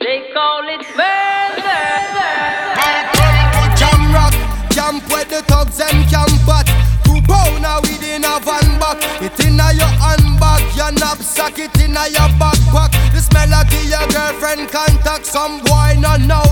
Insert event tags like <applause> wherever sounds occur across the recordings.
they call it murder. Jam rock, camp where the thugs them camp but Two pound a weed in a van back. It inna your handbag, your knapsack It inna your backpack. The smell of your girlfriend contact Some boy not know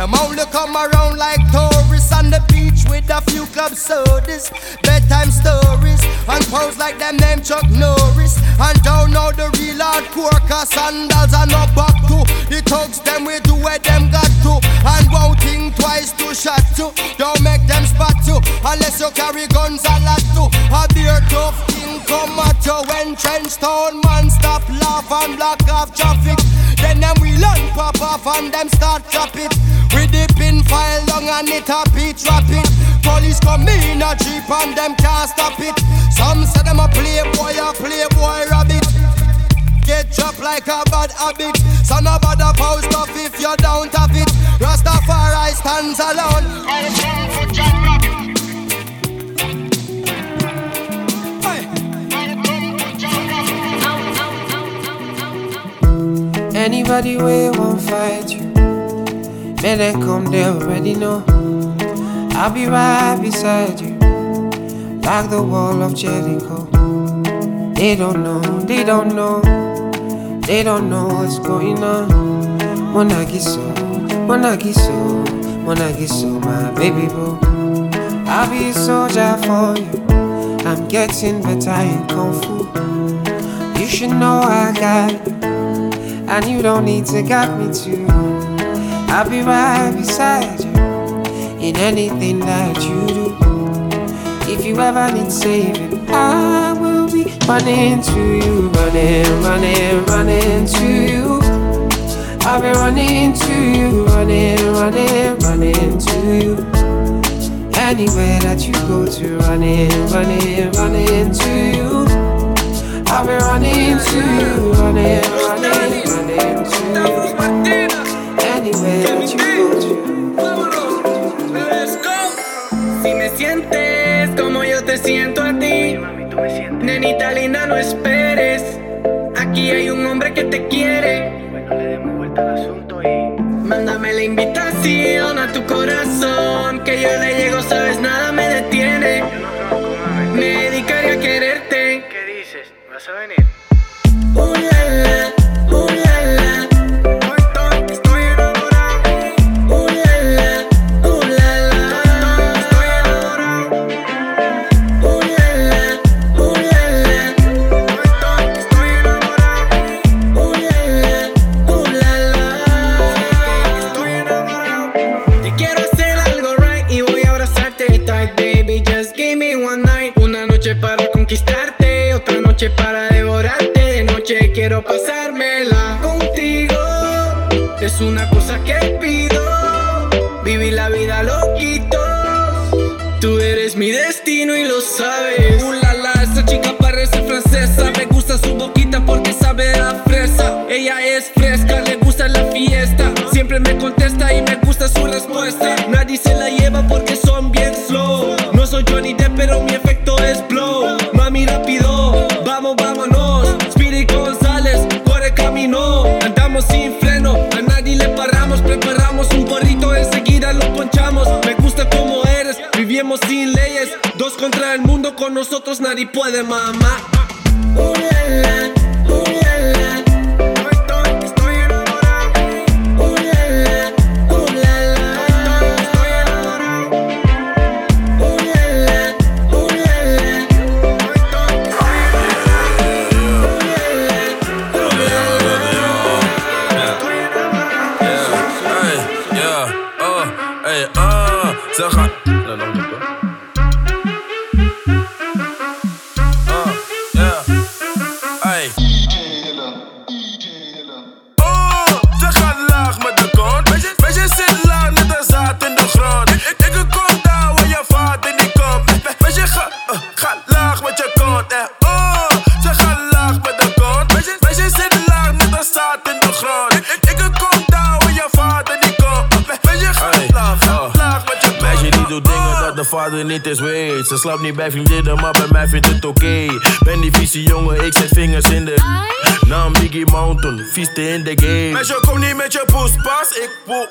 Them only come around like tourists On the beach with a few club sodas Bedtime stories And pose like them name Chuck Norris. And don't know the real hardcore Cause sandals are not back to The thugs them we do where them got to. And won't think twice to shot to Don't make them spot you Unless you carry guns a lot too A beer tough thing come at you When trench town man stop laugh and block off traffic. Then them we learn pop off and them start chop it With the pin file long and it a beat rapid Police come in a jeep and them can't stop it. Some say them a playboy, a playboy rabbit. Get chopped like a bad habit. So no bother post off if you don't have it? Rastafari stands alone. Anybody way won't fight you. Man, they come, they already know. I'll be right beside you, like the wall of Jericho. They don't know, they don't know, they don't know what's going on. Monagi so, Monagi so, Monagi so, my baby boo. I'll be a soldier for you. I'm getting better in kung fu. You should know I got you. And you don't need to guide me to. I'll be right beside you in anything that you do. If you ever need saving, I will be running to you, running, running, running to you. I'll be running to you, running, running, running to you. Anywhere that you go to, running, running, running to you. I'll be running to you, running, running, running to you. Anywhere that you go to. Si me sientes como yo te siento a ti, nenita linda, no esperes. Aquí hay un hombre que te quiere. Mándame la invitación a tu corazón, que yo le llego, sabes, nada me detiene. Me dedicaré a quererte. ¿Qué dices? ¿Vas a venir? Y lo sabes. Uh, la, esa chica parece francesa. Me gusta su boquita porque sabe a fresa. Ella es fresca, le gusta la fiesta. Siempre me contesta y me gusta su respuesta. Nadie se la lleva porque nosotros nadie puede, mamá. Slaapt niet bij vriendinnen, maar bij mij vindt het oké. Ben die vieze jongen, ik zet vingers in de. Naam Biggie Mountain, vieste in de game. Meisje, kom niet met je poespas. Ik poep,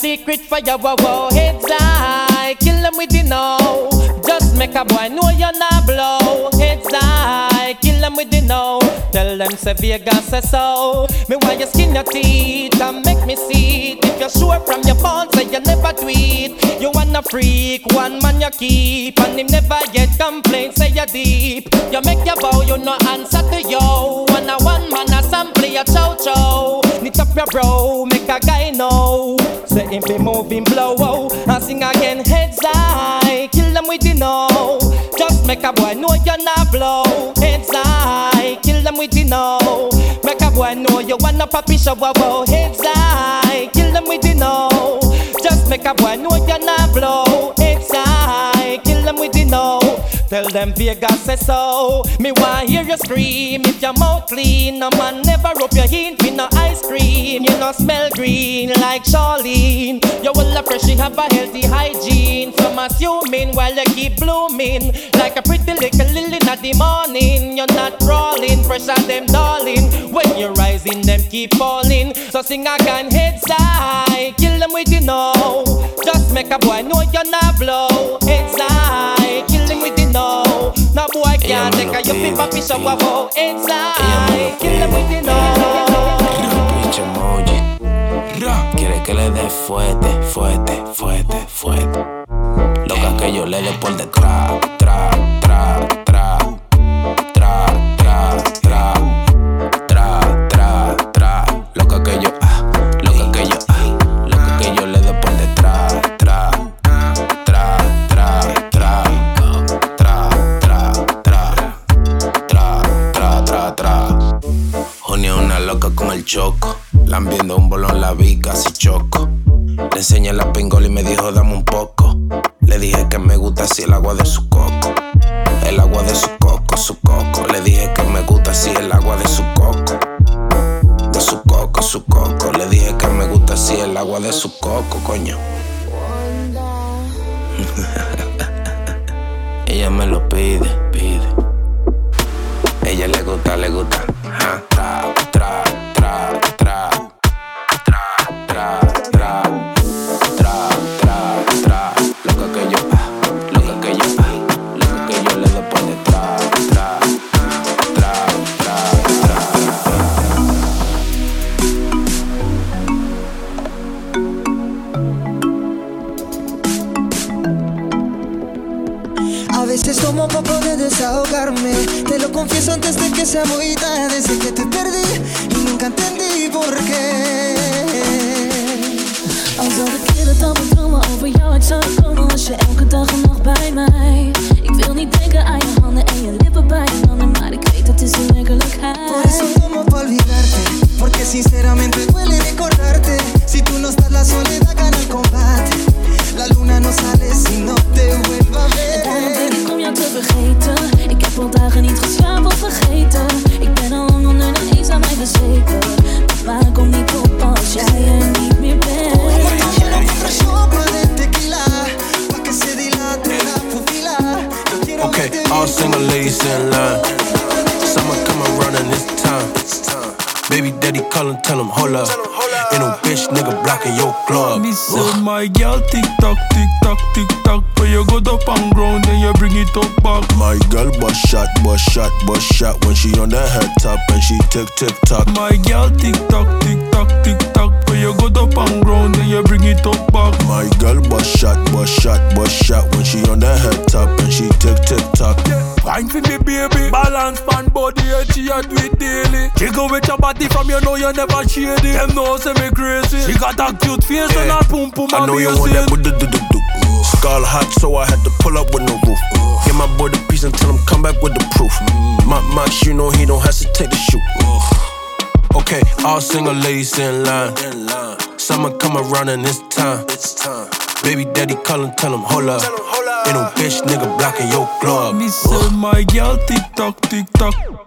secret your wow wow. Heads high. Kill them with the know Just make a boy know you're not blow. Heads high. Kill them with the know Tell them say Vegas say so. Me why you skin your teeth and make me see it. If you're sure from your bones say you never tweet. You wanna freak, one man you keep, and him never get complaints. Say you deep. You make your bow, you no answer Him be moving blow, oh. and sing again heads high. Kill them with the know. Just make a boy know you're not blow. Heads high, kill them with the know. Make a boy know you wanna puppy show, wow, them Vegas say so. Me want hear you scream if your mouth clean. No man never rub your hint with no ice cream. You no smell green like Charlene. You will fresh, you have a healthy hygiene. Some assuming while you keep blooming like a pretty little lily in the morning. You're not crawling, fresh as them darling. When you're rising, them keep falling. So sing again, heads high, kill them with the no. Just make a boy know you're not blow. Heads high, I take a yuppie puppy so I walk inside. Kill them with you. Quiere que le dé fuerte, fuerte, fuerte, fuerte. Loca que yo le dé por detrás. Choco. Lambiendo un bolón la vi casi choco. Le enseñé la pingola y me dijo dame un poco. Le dije que me gusta así el agua de su coco. El agua de su coco, su coco. Le dije que me gusta así el agua de su coco. De su coco, su coco. Le dije que me gusta así el agua de su coco, coño. <laughs> Ella me lo pide, pide. Ella le gusta, le gusta. Ajá. Confieso antes de que sea muy tarde. Desde que te perdí y nunca entendí por qué. Al zou de keren dan dromen over jou uit zouden komen Was je elke dag en nacht bij mij Ik wil niet denken aan je handen en je lippen bij je handen Maar ik weet het is de werkelijkheid Por eso tomo pa olvidarte Porque sinceramente duele recordarte Si tú no estás la soledad gana el combate tick tick tock. My girl tick tock, tick tock, tick tock. When you go up on ground, then you bring it up back. My girl bust shot, bust shot, bust shot when she on that head top and she tick tick tock. Wine for me, baby. Balance pan body, and she a do it daily. Jiggle with your body from you know you never shady. Them know say me crazy. She got a cute face and her pum pum I know you want that with the do do do. Skull hot, so I had to pull up with no roof. Give my boy the piece and tell him come back with the proof. My Max, you know he don't hesitate to shoot. Okay, all single ladies in line. Summer come around and it's time. Baby daddy call him, tell him hold up. Ain't no bitch nigga blocking your club. Me say my girl tick tock, tick tock.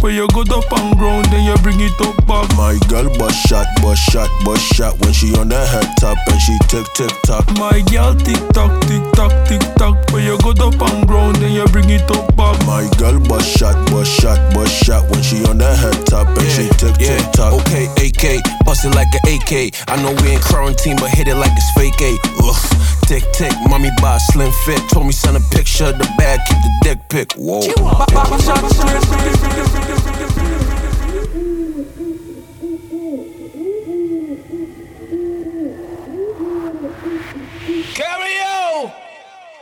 When you go up on ground, then you bring it up back. My girl bust shot, bust shot, bust shot when she on the head top and she tick tick tock. My girl tick tock, tick tock, tick tock. When you go up on ground, then you bring it up back. My girl bust shot, bust shot, bust shot when she on the head top and she tick tick tock. Okay, AK, bust it like an AK. I know we in quarantine, but hit it like it's fake A. Ugh. Tick tick, mommy buy a slim fit. Told me send a picture of the bag, keep the dick pic. Whoa.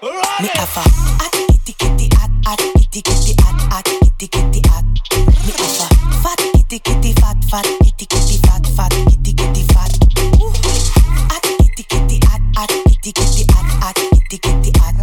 Me have a hot kitty kitty hot hot kitty kitty hot hot kitty kitty hot. Me have a fat kitty kitty fat fat kitty kitty fat fat kitty kitty fat. Hot kitty kitty hot hot kitty kitty hot hot kitty kitty hot.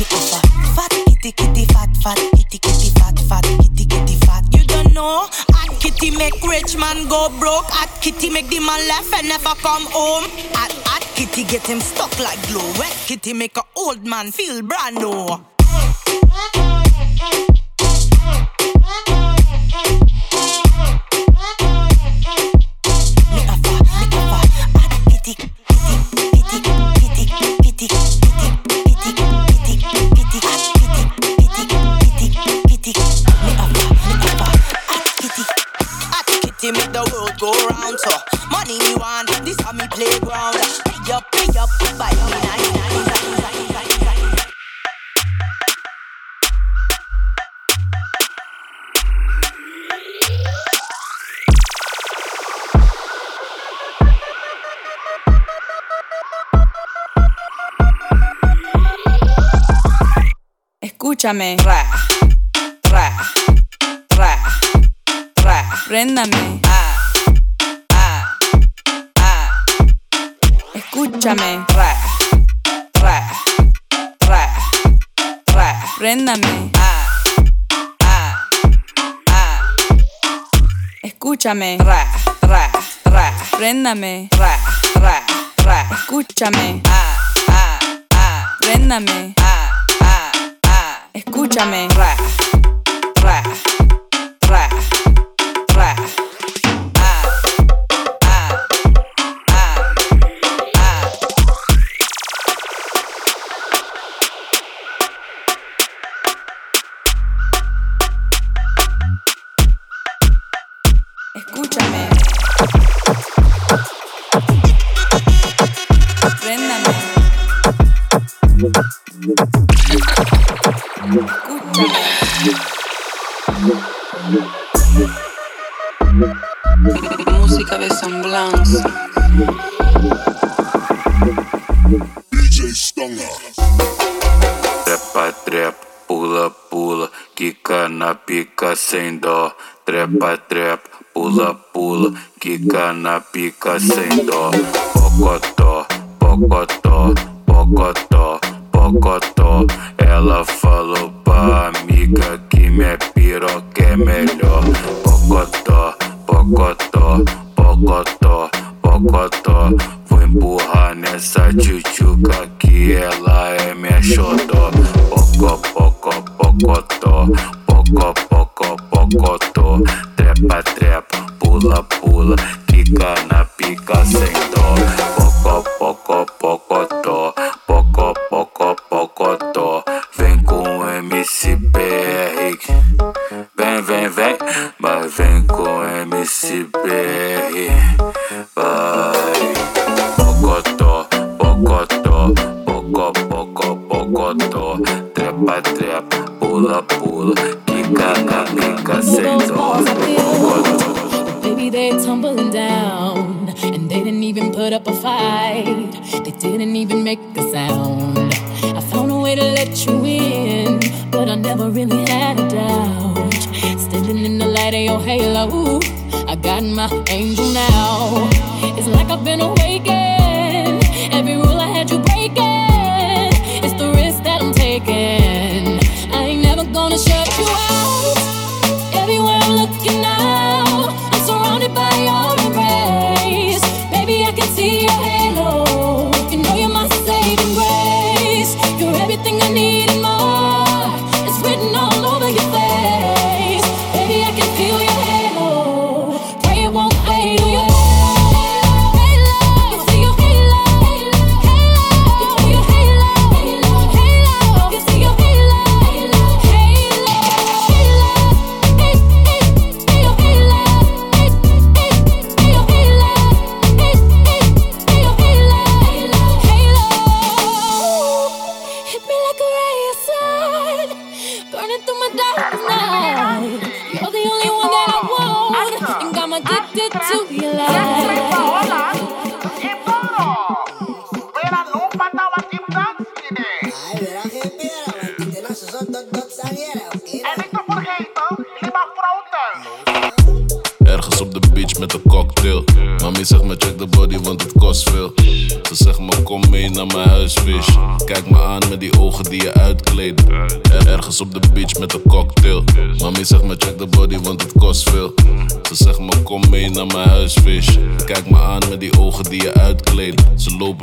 Me have a fat kitty kitty fat fat kitty kitty fat fat kitty kitty fat. You don't know? Hot kitty make rich man go broke. Hot kitty make the man left and never come home. Hot kitty get him stuck like glue. Wet kitty make a old man feel brand new. Escúchame. Ra, ra, ra, ra. Préndame. Ah, Escúchame. Ra, ra, ra, ra. Préndame. Ah, ah, ah. Escúchame. Ra, ra, ra. Préndame. Ra, ra, ra. Escúchame. Ah, ah, ah. Préndame. Ah, ah, ah. Escúchame. Ra, ra, pica sem dó, trepa, trepa, pula, pula. Kika na pica sem dó, pocotó, pocotó, pocotó, pocotó. Ela falou pra amiga que minha piroca é melhor. Pocotó, pocotó, pocotó, pocotó. Vou empurrar nessa tchutchuca que ela é minha xodó. Pocó, pocó, pocotó, pocó, pocó, pocotó. Trepa, trepa, pula, pula. Quica na pica sem dó. Vem, mas vem com MCBR. Vai. Pocotó, pocotó, pocó, pocó, pocotó. Trepa, trepa, pula, pula. Quica na pica sem dó. Pocotó. Baby, they're tumbling down, and they didn't even put up a fight. They didn't even make a sound. I found a way to let you in, but I never really had a. Of your halo, I got my angel now. It's like I've been awakened.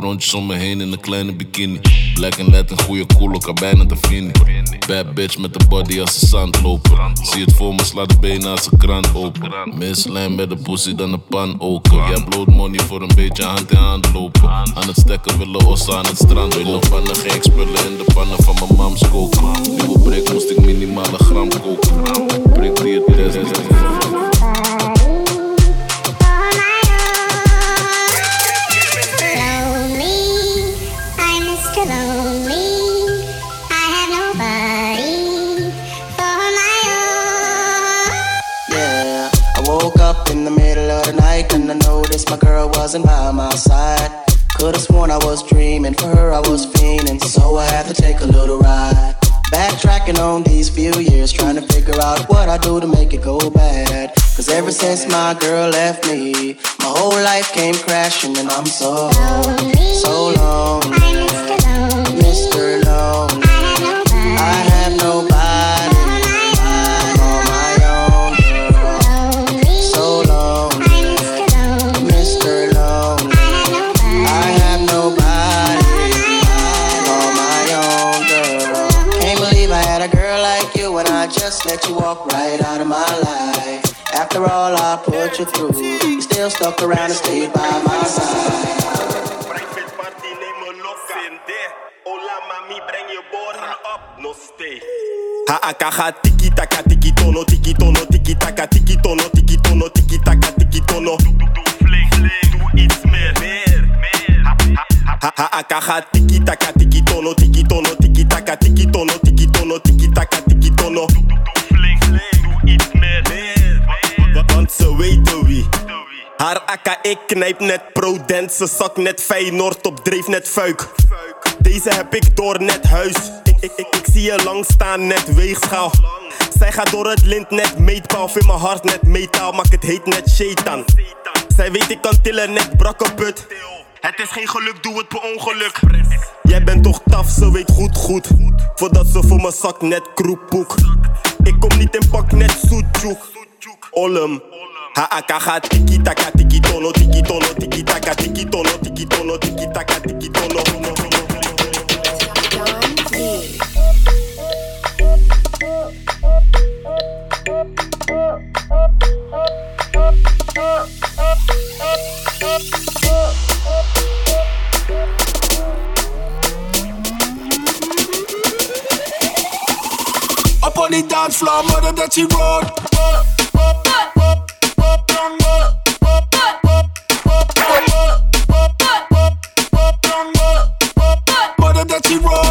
Rondjes om me heen in een kleine bikini. Black en net een goede koelo, kan bijna de fini. Bad bitch met de body als een zandloper. Zie het voor me, sla de benen als een kraan open. Slijm bij de pussy dan een pan oken. Jij bloot money voor een beetje hand in hand lopen. Aan het stekken willen ossen aan het strand. Willen pannen, geen spullen in de pannen van mijn mams koken. Nieuwe break moest ik minimale gram koken. Break die het test. My girl wasn't by my side. Could've sworn I was dreaming, for her I was fiending, so I had to take a little ride. Backtracking on these few years, trying to figure out what I do to make it go bad. Cause ever since my girl left me, my whole life came crashing and I'm so, so lonely. Walk right out of my life. After all I put you through, you still stuck around and stayed by my side. HAK gaat tiki taka tiki tono tiki tono tiki taka tiki tono tiki tono tiki taka tiki tono. Doe iets meer. HAK gaat tiki taka tiki tono tiki tono Haar akka ik knijp net pro-dent, ze zak net Feyenoord op dreef net fuik. Deze heb ik door net huis. Ik, zie je lang staan net weegschaal. Zij gaat door het lint net meetpaal. In mijn hart net metaal, maak het heet net shaitan. Zij weet ik kan tillen net brakkeput. Het is geen geluk, doe het per ongeluk. Jij bent toch taf, ze weet goed goed. Voordat ze voor mijn zak net kroeppoek. Ik kom niet in pak net soetjoek. Olem. Gaat tiki taka tiki tono tiki tono tiki taka tiki tono tiki tono tiki taka tiki tono. Up on the dance floor, mother dirty road. Mother dirty road.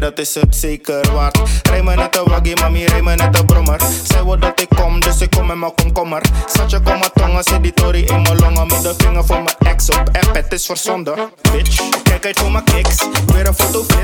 Dat is het zeker waard. Rij me net een waggie, mami, rij me net een brommer. Zij wil dat ik kom, dus ik kom met mijn komkommer. Schatje, kom maar tongen, zit die tori in mijn longen. Middelvinger voor mijn ex op app, het is verzonden. Bitch, kijk uit voor mijn kicks. Weer een fotoflits.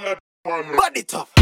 man, that man. Body tough.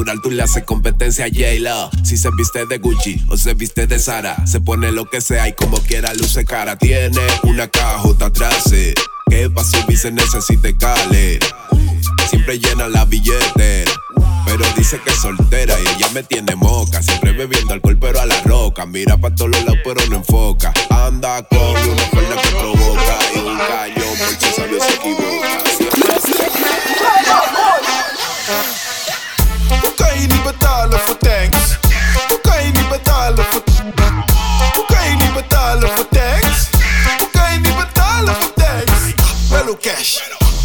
Natural, tú le haces competencia a J-Lo. Si se viste de Gucci o se viste de Sara, se pone lo que sea y como quiera luce cara. Tiene una cajota atrás, eh, que pa' subir se necesita cale. Siempre llena la billetera. Pero dice que es soltera y ella me tiene moca. Siempre bebiendo alcohol, pero a la roca. Mira pa' todos los lados, pero no enfoca. Anda con una cuerda que provoca y un cañón por si sabio se equivoca. Kan je niet betalen voor tanks? Hoe kan je niet betalen voor Hoe kan je niet betalen voor tanks? Hoe kan je niet betalen voor tanks? Ah, Wello cash,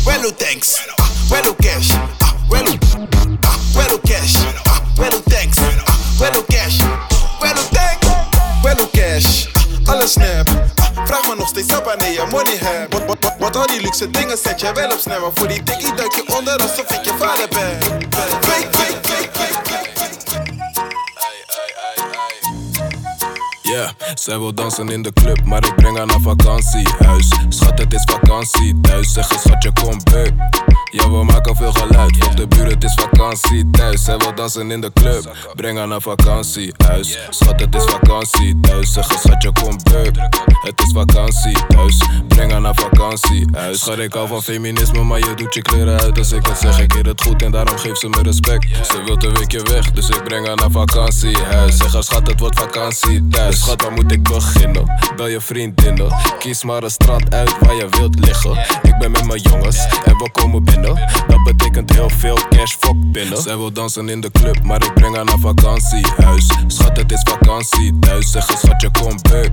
wello tanks, ah, wello cash, wello, ah, wello cash, wello tanks, wello cash, wello tanks, wello cash, alles snap. Vraag me nog steeds af wanneer je money hebt. Wat, al die luxe dingen zet je wel op. Maar voor die tikkie duik je onder alsof ik je vader ben. Zij wil dansen in de club, maar ik breng haar naar vakantiehuis. Schat, het is vakantie thuis, zeg eens schatje kom back. Ja, we maken veel geluid, op de buurt het is vakantie thuis. Zij wil dansen in de club, breng haar naar vakantiehuis. Schat, het is vakantie thuis, zeg eens schatje kom back. Het is vakantie thuis, breng haar naar vakantiehuis. Schat, ik hou van feminisme, maar je doet je kleren uit als ik het zeg. Ik keer het goed en daarom geeft ze me respect. Ze wil een weekje weg, dus ik breng haar naar vakantiehuis. Zeg haar schat, het wordt vakantie thuis. Schat, waar moet ik beginnen? Bel je vriendinnen. Kies maar een strand uit waar je wilt liggen. Ik ben met mijn jongens en we komen binnen. Dat betekent heel veel cash, fuck binnen. Zij wil dansen in de club, maar ik breng haar naar vakantiehuis. Schat, het is vakantie thuis. Zeg eens, schatje, kom back.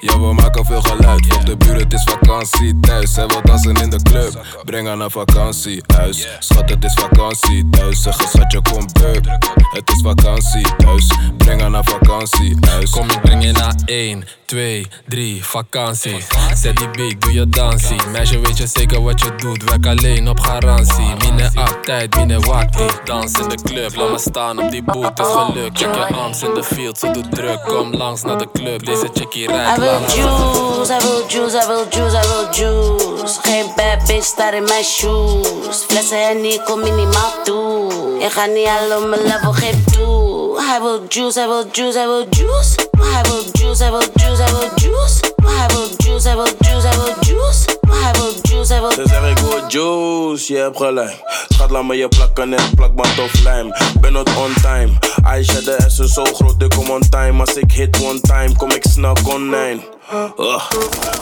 Ja, we maken veel geluid. Op de buurt, het is vakantie thuis. Zij wil dansen in de club, breng haar naar vakantiehuis. Schat, het is vakantie thuis. Zeg eens, schatje, kom back. Het is vakantie thuis, breng haar naar vakantiehuis. Kom, ik breng je naar één. 2, 3, vakantie. Zet die beat, doe je dansie. Meisje, weet je zeker wat je doet, werk alleen op garantie. Mine altijd, mine wakkie. Dans in de club, laat me staan op die boot, is geluk. Check je arms in de field, ze doet druk. Kom langs naar de club, deze chickie I rijdt wil langs. juice, I wil juice, I wil juice, I wil juice. Geen bad bitch staat in mijn shoes. Flessen en niet kom minimaal toe. Ik ga niet al op mijn level, geef toe. I wil juice, I wil juice, I wil juice. I wil juice, I wil juice, Juice. Juice, juice, juice. I wil juice, I wil Ze juice, je hebt gelijk. Schat, laat me je plakken net plakband of lijm. Ben not on time. Aisha, de S is zo groot, ik kom on time. Als ik hit one time, kom ik snel. Ugh,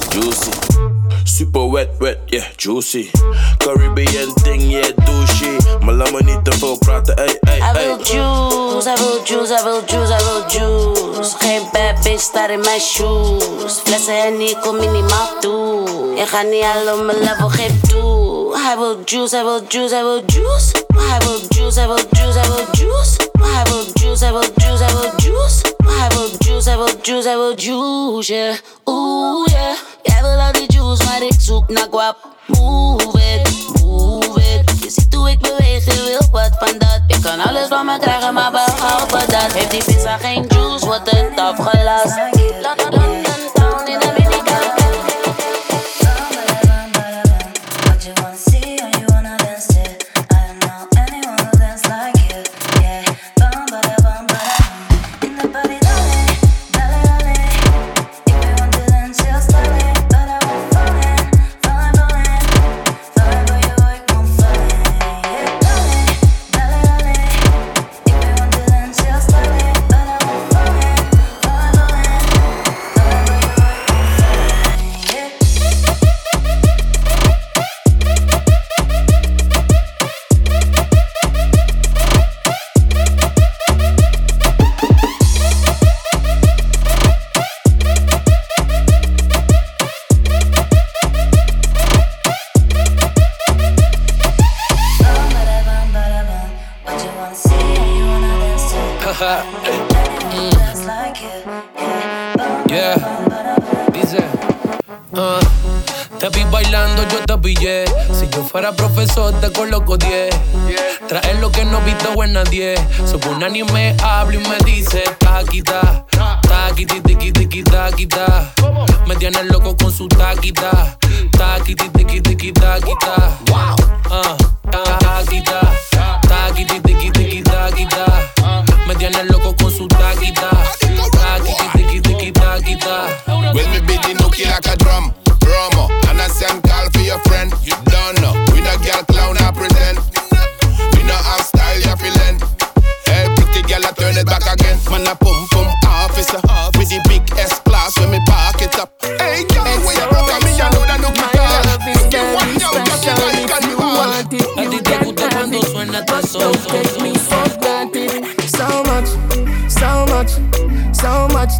juicy. Super wet, wet, yeah, juicy. Caribbean thing, yeah, douchey. Maar laat me niet te veel praten, ey, ey, I ey. wil juice, I wil juice, I wil juice, I wil juice. Geen bad bitch staat in mijn shoes. Flessen en niet kom minimaal toe. Ik ga niet al op mijn level, geef toe. I wil juice, I wil juice, I wil juice. I wil juice, I wil juice, I wil juice. I wil juice, I wil juice, I wil juice. I wil juice, I wil juice, I wil juice, yeah. Oeh, yeah. Jij wil al die juice, maar ik zoek naar guap. Move it, move it. Je ziet hoe ik beweeg, je wil wat van dat. Ik kan alles van me krijgen, maar behalve dat. Heeft die pizza geen juice, wordt het afgelast.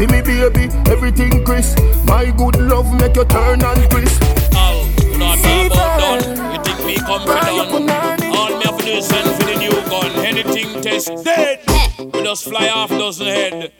Wine for me, baby, everything crisp. My good love make you turn and crisp. Not about done. You think me come for done? All me have to do is send for the new gun. Anything test dead. We just fly off dozen head.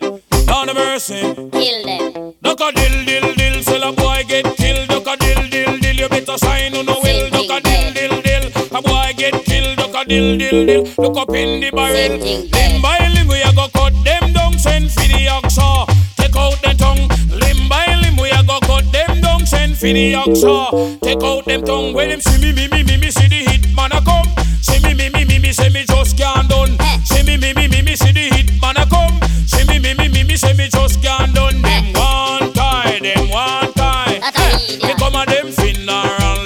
Down the mercy. Kill them. Duck a dill dill dill. Sell a boy get killed. Duck a dill dill dill. You better sign on no will. Duck a dill dill dill. A boy get killed. Duck a dill dill dill. Look up in the barrel. Limb by limb we a go cut them down. Send for the oxa. Take out the tongue. Limb by limb we a go cut them down. Send for the oxa. Take out them tongue. When them see me me me me me see the hit man a come. See me me me me me say me just can't done. See me me me me me see the hit man a come. See me me me me me say me just can't done. Them one tie, them one tie. They come a them funeral,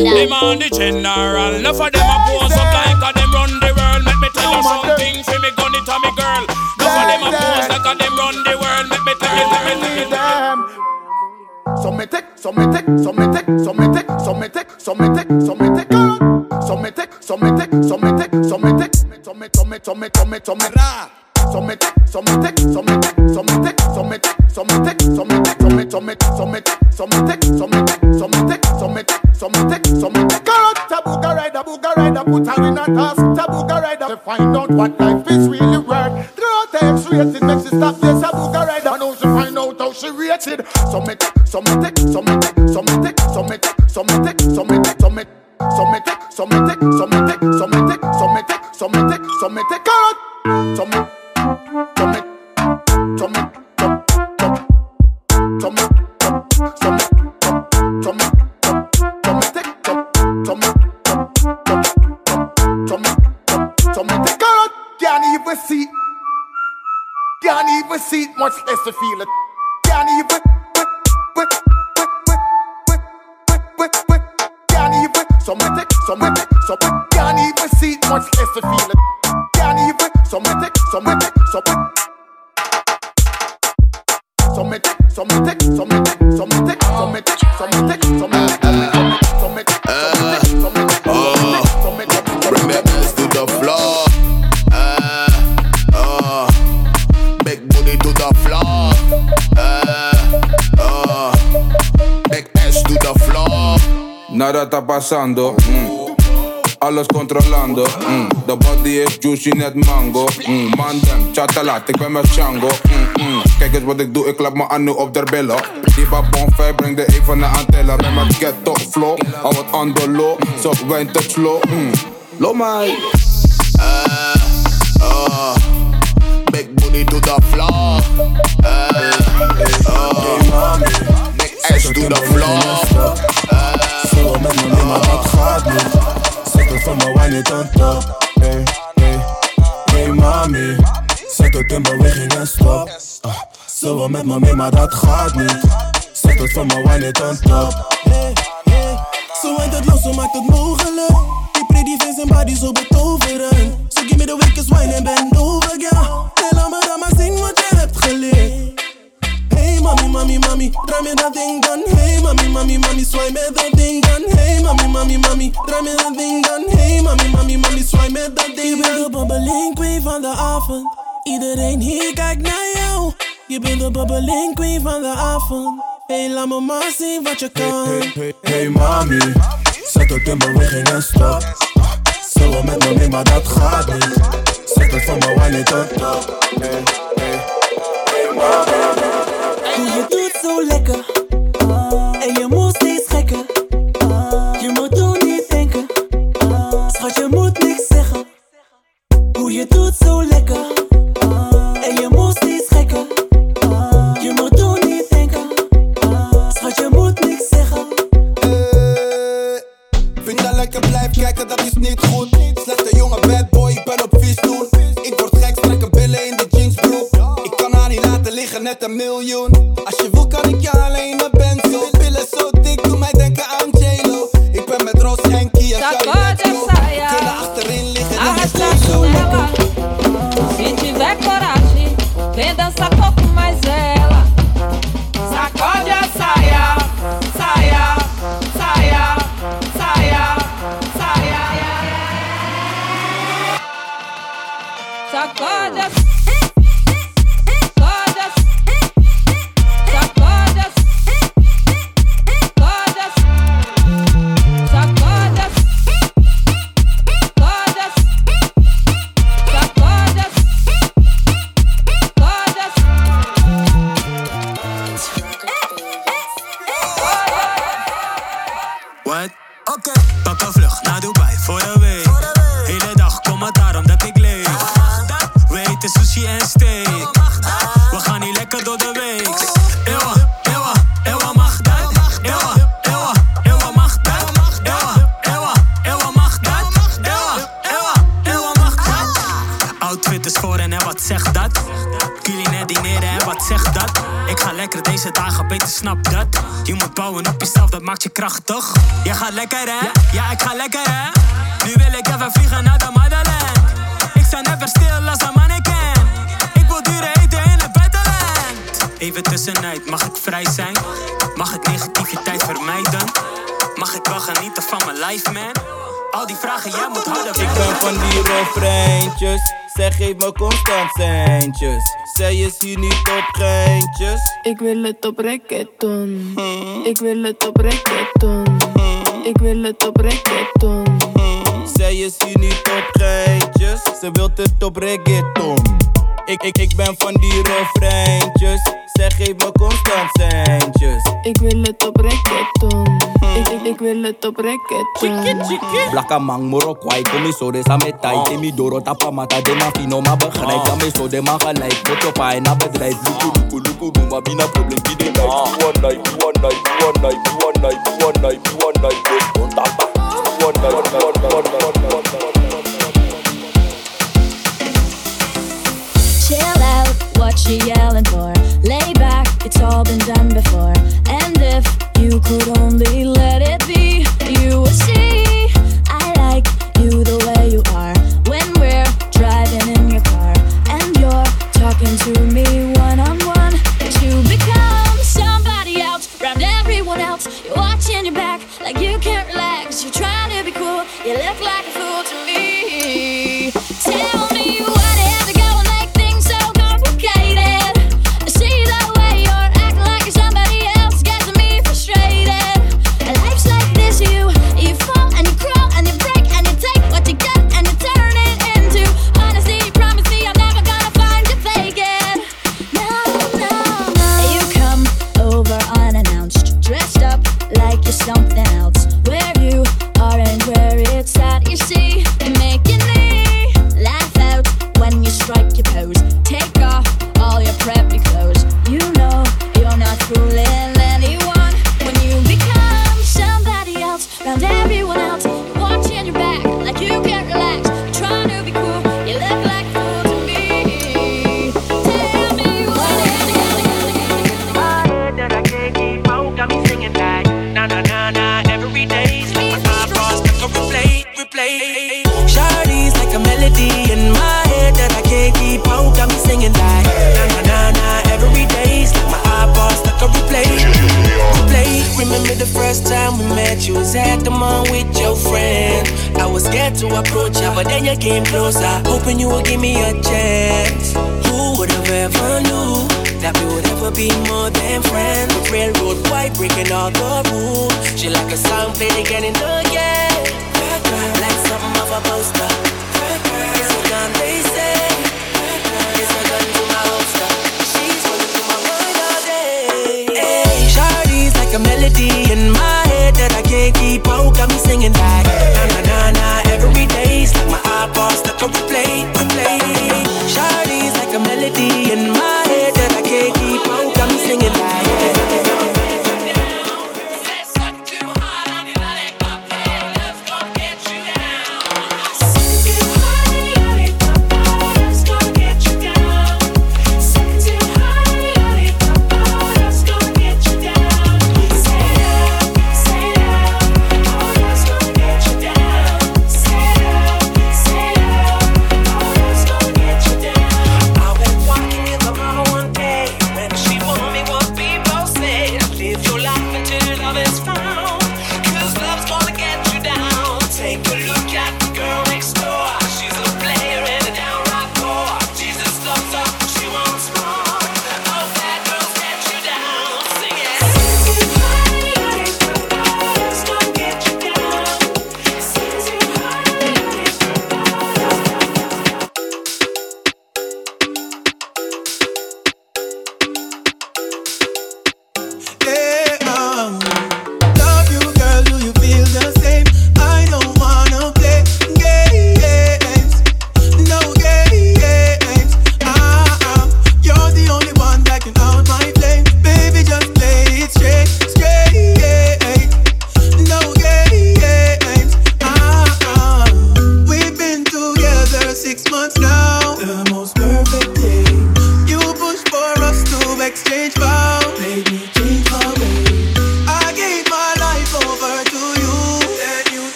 want the general. Enough of them a pose up like a them run the world. Make me tell you something, fi me gun it a me girl. Enough of them a pose like a them run the world. Make me tell you, tell me, tell me, tell me. Some me take, some me take, some me take, some me take, some me take, some me take, some me take, some me take, some me take, some me take, some me take, some me, some me, some me, some me, some me. Some me take, some me take, some me take, some me take, some me take, some me take, some me take, some me, some me, some me take, some me take, some me take, some me take, some me take, some me take, take. Carrot, tabuga rider, buga rider, put her in a task. Tabuga rider to find out what life is really worth. Throw the X-rated, makes she stop this tabuga rider. And now she find out how she rated. Some me take, some me take, some me take, some me take, some me take, some me take, some me take, some me. Some me take, some me take, some me take, some me take, some me take, some me take, some me take. Some body is juicy, net mango. Mm. Man, dem, chatalat, ik ben met Django. Mm, mm. Kijk eens wat ik doe, ik klap me aan nu op der billen. Die bonfire breng de een van de Antilla. Ben met ghetto flow, al wat on the low. Zo wijn te slow. Mm. Lo mij. Uh, uh, big booty to the floor. Uh, uh, big ass to the floor. Zo met me mee, maar dat gaat niet. Zet het van me wijn niet aan top. Wil met me mee, maar dat gaat niet. Zet het van me aan top. Hey, hey. Zo wijnt het los, zo maakt het mogelijk. Die pretty face en body zo betoverend. So give me the weakest wine en bend over, girl. Hey, laat me dan maar zien wat je hebt geleerd. Hey mami, mami, mami, draai me dat ding dan. Hey mami, mami, mami, zwaai me dat ding dan. Hey mami, mami, mami, draai me dat ding dan. Hey mami, mami, mami, zwaai me dat ding dan. Je bent de babbeling queen van de avond. Iedereen hier kijkt naar jou. Je bent de babbeling queen van de avond. Hey, laat me maar zien wat je kan. Hey, hey, hey mami, zet het in beweging en stop. Wil met me mee, maar dat gaat niet. Zet het van me wijn niet op top. Hey, hey, hey mami. Je doet zo lekker. En je moet steeds gekker. Je moet doen niet denken. Schat, je moet niks zeggen. Hoe je doet beter snap dat. Je moet bouwen op jezelf, dat maakt je krachtig. Je gaat lekker hè? Ja, ik ga lekker hè? Nu wil ik even vliegen naar de Madeleine. Ik sta never stil als een mannequin. Ik wil dure eten in het buitenland. Even tussenuit, mag ik vrij zijn? Mag ik negativiteit vermijden? Mag ik wel genieten van mijn life, man? Al die vragen, jij moet harder Ik ben van die refreintjes. Zeg geef me constant centjes. Zij is hier niet op geintjes. Ik wil het op reggaeton. Ik wil het op reggaeton. Ik wil het op reggaeton. Zij is hier niet op geintjes. Ze wilt het op reggaeton. Ik, ik, ik ben van die refreintjes. Zeg geef me constant centjes. Ik wil het op reggaeton. Ik, ik, ik wil het op reggaeton. Blakka mang Morokwai, kom eens zo de samen tijd. Temi doro tapa mata de ma fino ma begrijp. Dan me zo de ma gelijk. Na bedrijf. Luku luku luku boom, probleem die de night. One night, one night, one night, one night, one night, one night. One night, one night, one night, Chill out, what you yelling for? Lay back, it's all been done before. And if you could only let it be, you would see. I like you the way you are when we're driving in your car and you're talking to me one on one. You become somebody else, round everyone else. You're watching your back like you can't relax. You're trying to be cool, you look like a fool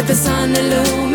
Let the sun illuminate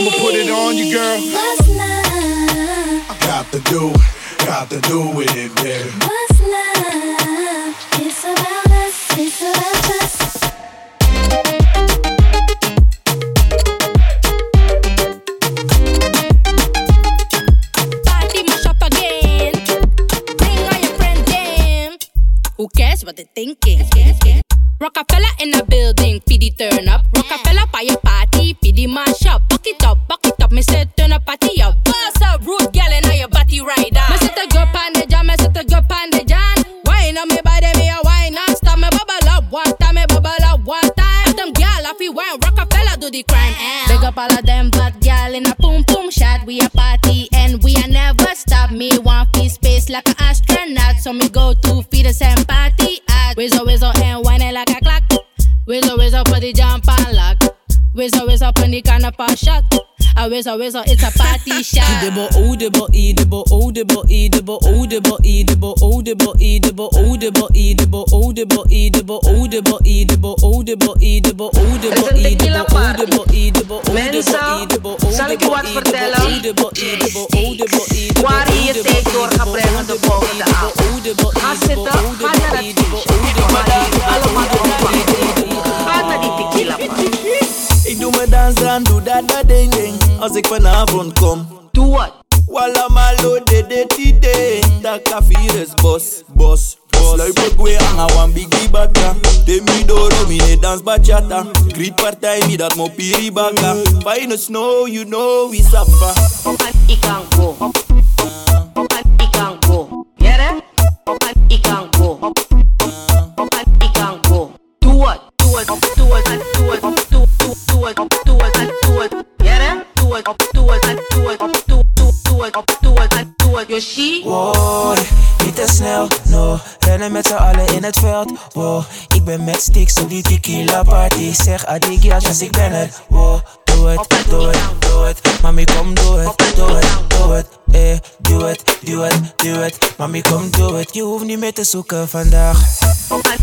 I'ma put it on you, girl. What's love? Got to do, got to do it, baby. What's love? It's about us, it's about us. Who cares what they're thinking? Rockefeller in the building. Debo e debo o debo e debo o debo e debo o debo e debo o debo e debo o debo e debo o debo e debo o zal ik je wat vertellen? o debo e debo o debo e debo Waar je je tijd door gaat brengen de volgende avond. Ga zitten, ga naar het feestje. Maar die allemaal opvangen. Ga naar die tequila bar. Ik doe mijn dans aan, doe dat dat ding ding. As if ik vanavond come. Do what? While I'm Wala malo de de tide Dat kafir is bos, bos Sluipen kwe aan wan biggie bata Temi doro mine dance bachata Greet partij me dat mo piri baka Fine snow you know we suffer Open ikan go Open ikan go Yere? Open ikan go Open ikan go Do what? Do what? Do what? Do what? Doe het, doe het, doe het, doe het, doe het, doe het, doe het. Yoshi? Wow, niet te snel, no. Rennen met z'n allen in het veld, wow. Ik ben met sticks op die tequila party. Zeg adigas, als ik ben er, wow. Doe het, doe het, doe het. Mami kom doe het, doe het, doe het. Eh, doe het, doe het, doe het. Mami kom doe het, je hoeft niet meer te zoeken vandaag.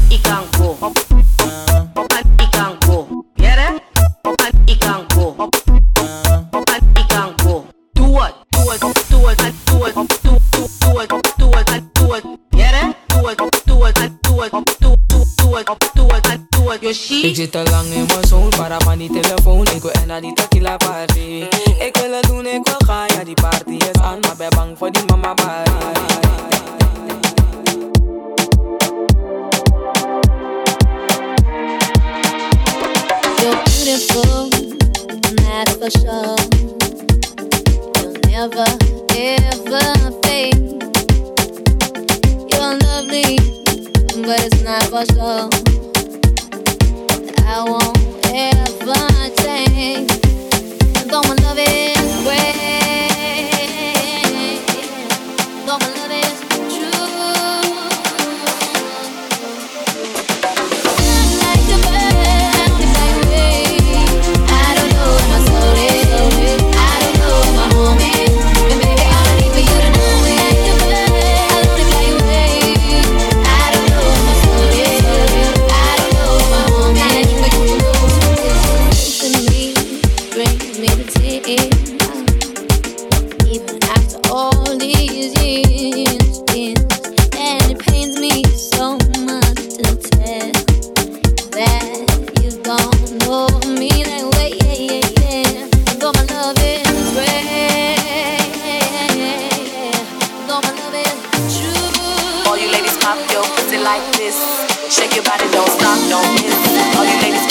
Ik kan go. Ik kan go. Jere? Ik kan het, doe Ik zit te lang in mijn zon, para van die telefoon. Ik wil echt naar die tequila party. Eh, ik wil het doen, ik eh, wil gaan, ja die party eh, is aan. Maar ben bang voor die mama body. You're beautiful, that's for sure. You'll never, ever fade. You're lovely, but it's not for sure. I won't ever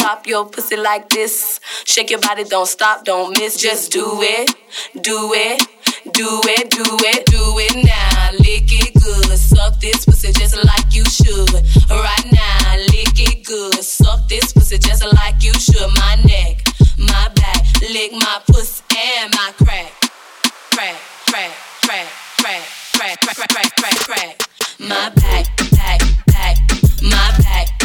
pop your pussy like this. Shake your body, don't stop, don't miss. Just do it, do it, do it, do it, do it now. Lick it good, suck this pussy just like you should. Right now, lick it good, suck this pussy just like you should. My neck, my back, lick my pussy and my crack, crack, crack, crack, crack, crack, crack, crack, crack, crack. My back, back, back, my back,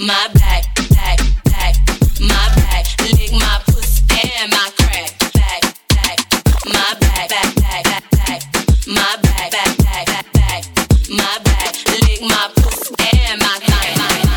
my back, back, back, my back. Lick my pussy and my crack, back, back, my back, back, back, back, back, my back, back, back, back, back, my back. Lick my pussy and my my my. Thank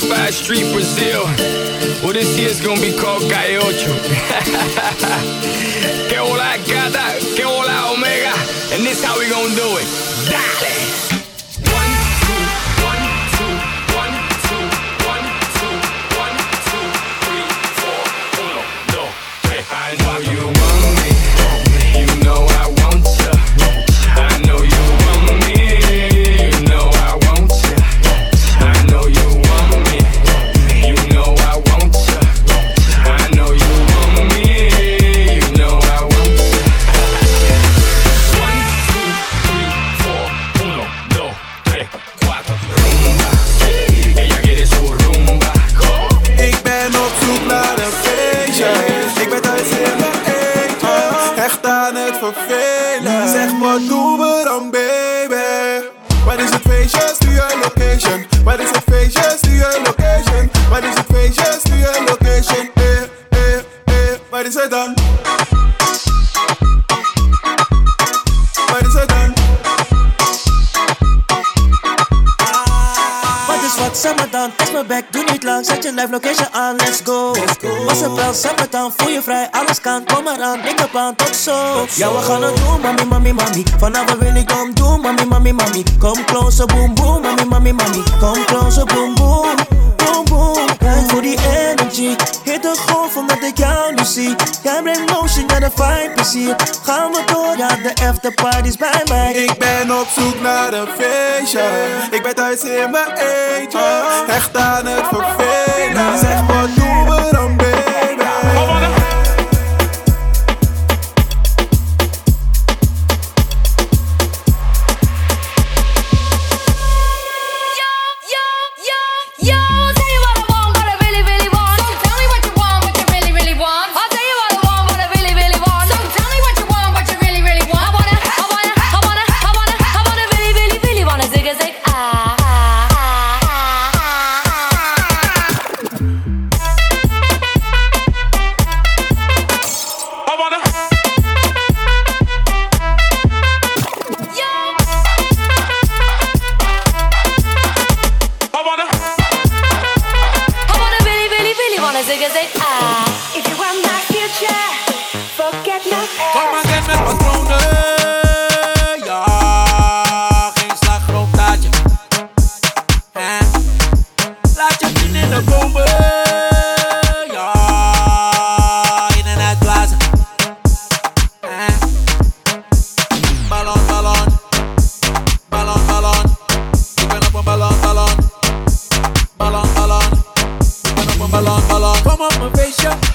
25 Street, Brazil. Well, this here's gonna be called Calle Ocho. que hola, gata, que hola, omega. And this how we gonna do it. Live location What is it precious to your location? What is it precious to your location? Eh, eh, eh, what is it aan, let's move back. Do not lie. Set your life location. Let's go. Was het wel summertime, voel je vrij, alles kan, kom maar aan, tot zo. Ja, we gaan het doen, mami, mami, mami. Vanavond wil ik om doen, mami, mami, mami. Kom closer, boom, boom, mami, mami, mami. Kom closer, boom, boom, boom, boom. Kijk voor die energy, hit de golf omdat ik jou nu zie. Jij brengt motion, ja, de vibe plezier. Gaan we door, ja, de afterparty's bij mij. Ik ben op zoek naar een feestje. Ik ben thuis in mijn eentje, echt aan het vervelen. Zeg wat doen we dan,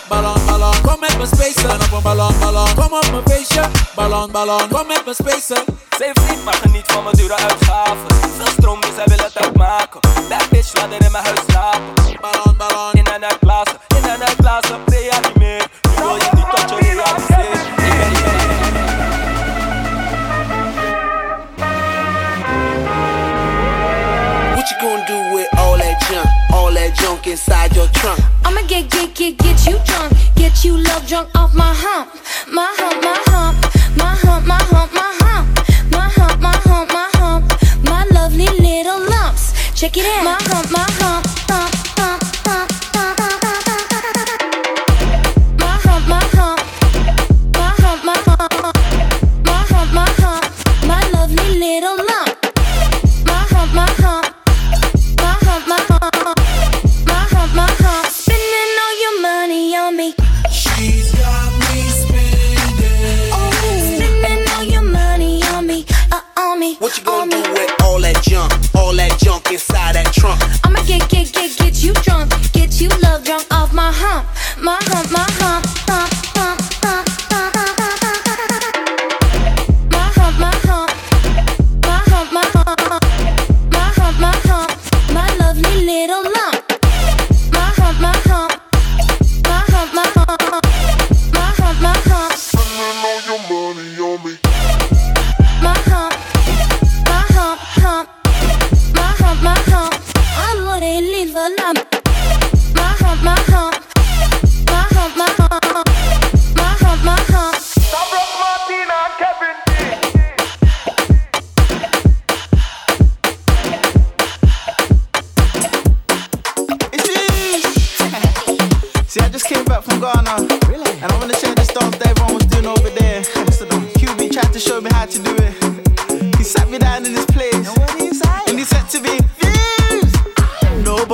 Ballon, ballon, kom met mijn spacer. Ben op een ballon, ballon, kom op mijn feestje. Ballon, ballon, kom met mijn spacer. Zeven niet, maar geniet van mijn dure uitgaven.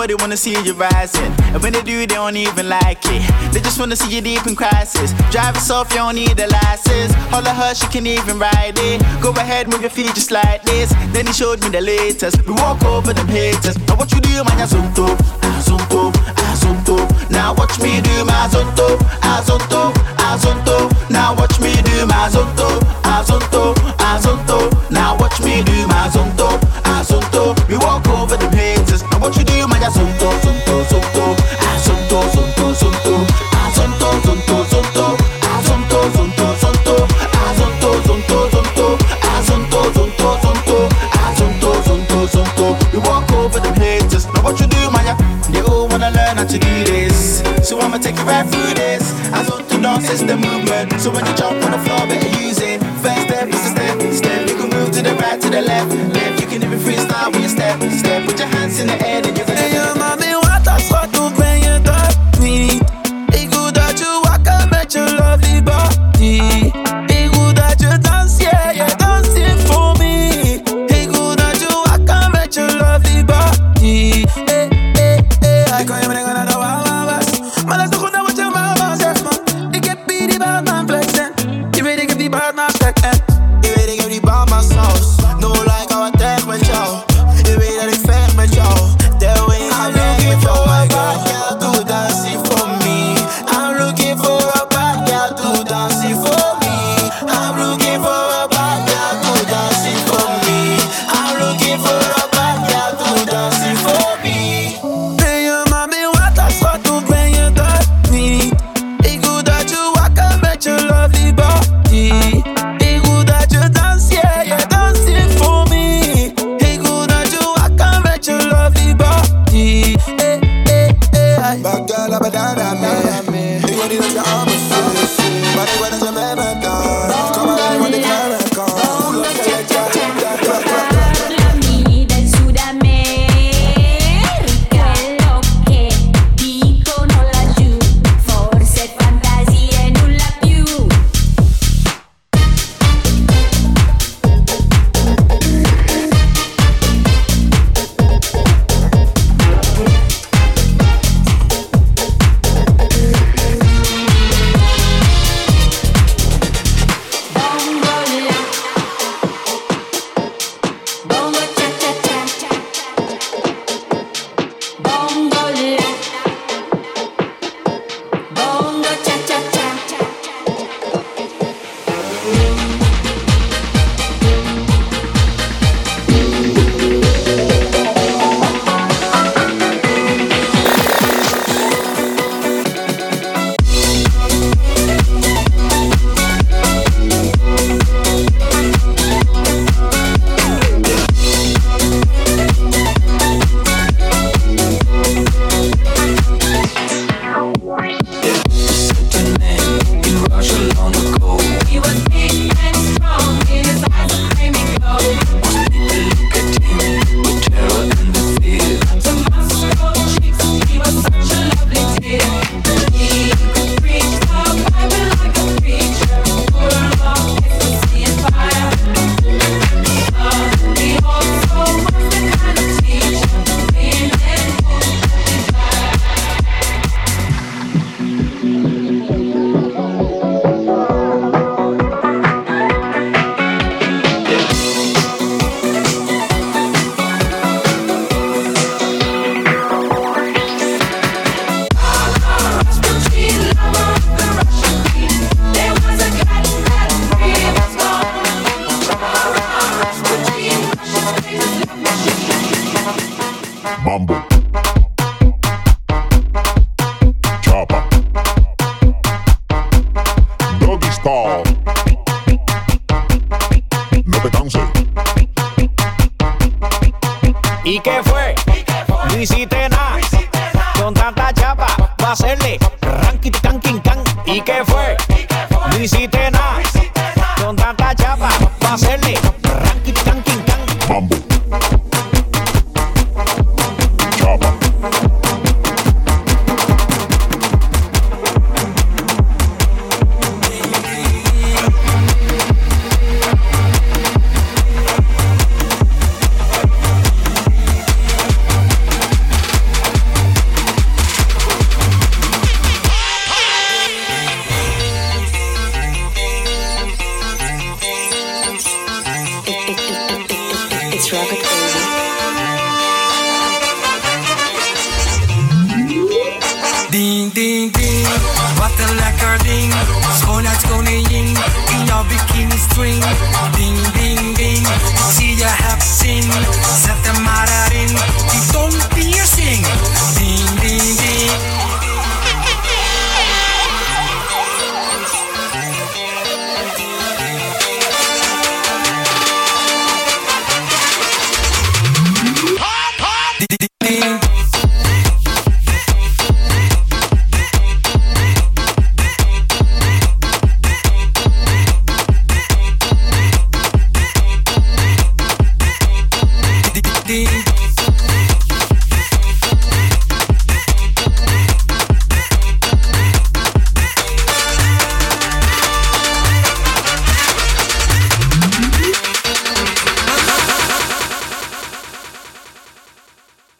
they wanna see you rising. And when they do, they don't even like it. They just wanna see you deep in crisis. Drive yourself, you don't need a license. Holler hush, you can even ride it. Go ahead, move your feet just like this. Then he showed me the latest. We walk over them haters. Now what you do, my ya zonto, ah. Now watch me do my zonto, ah zonto. Now watch me do my zonto, ah zonto. Now watch me do my zonto, ah. We walk over the haters. Now what you do? left, left. You can even freestyle when you step, step. Put your hands in the air. Back girl, I'm a dad, I'm me. They want it on your arm, I'm But they want it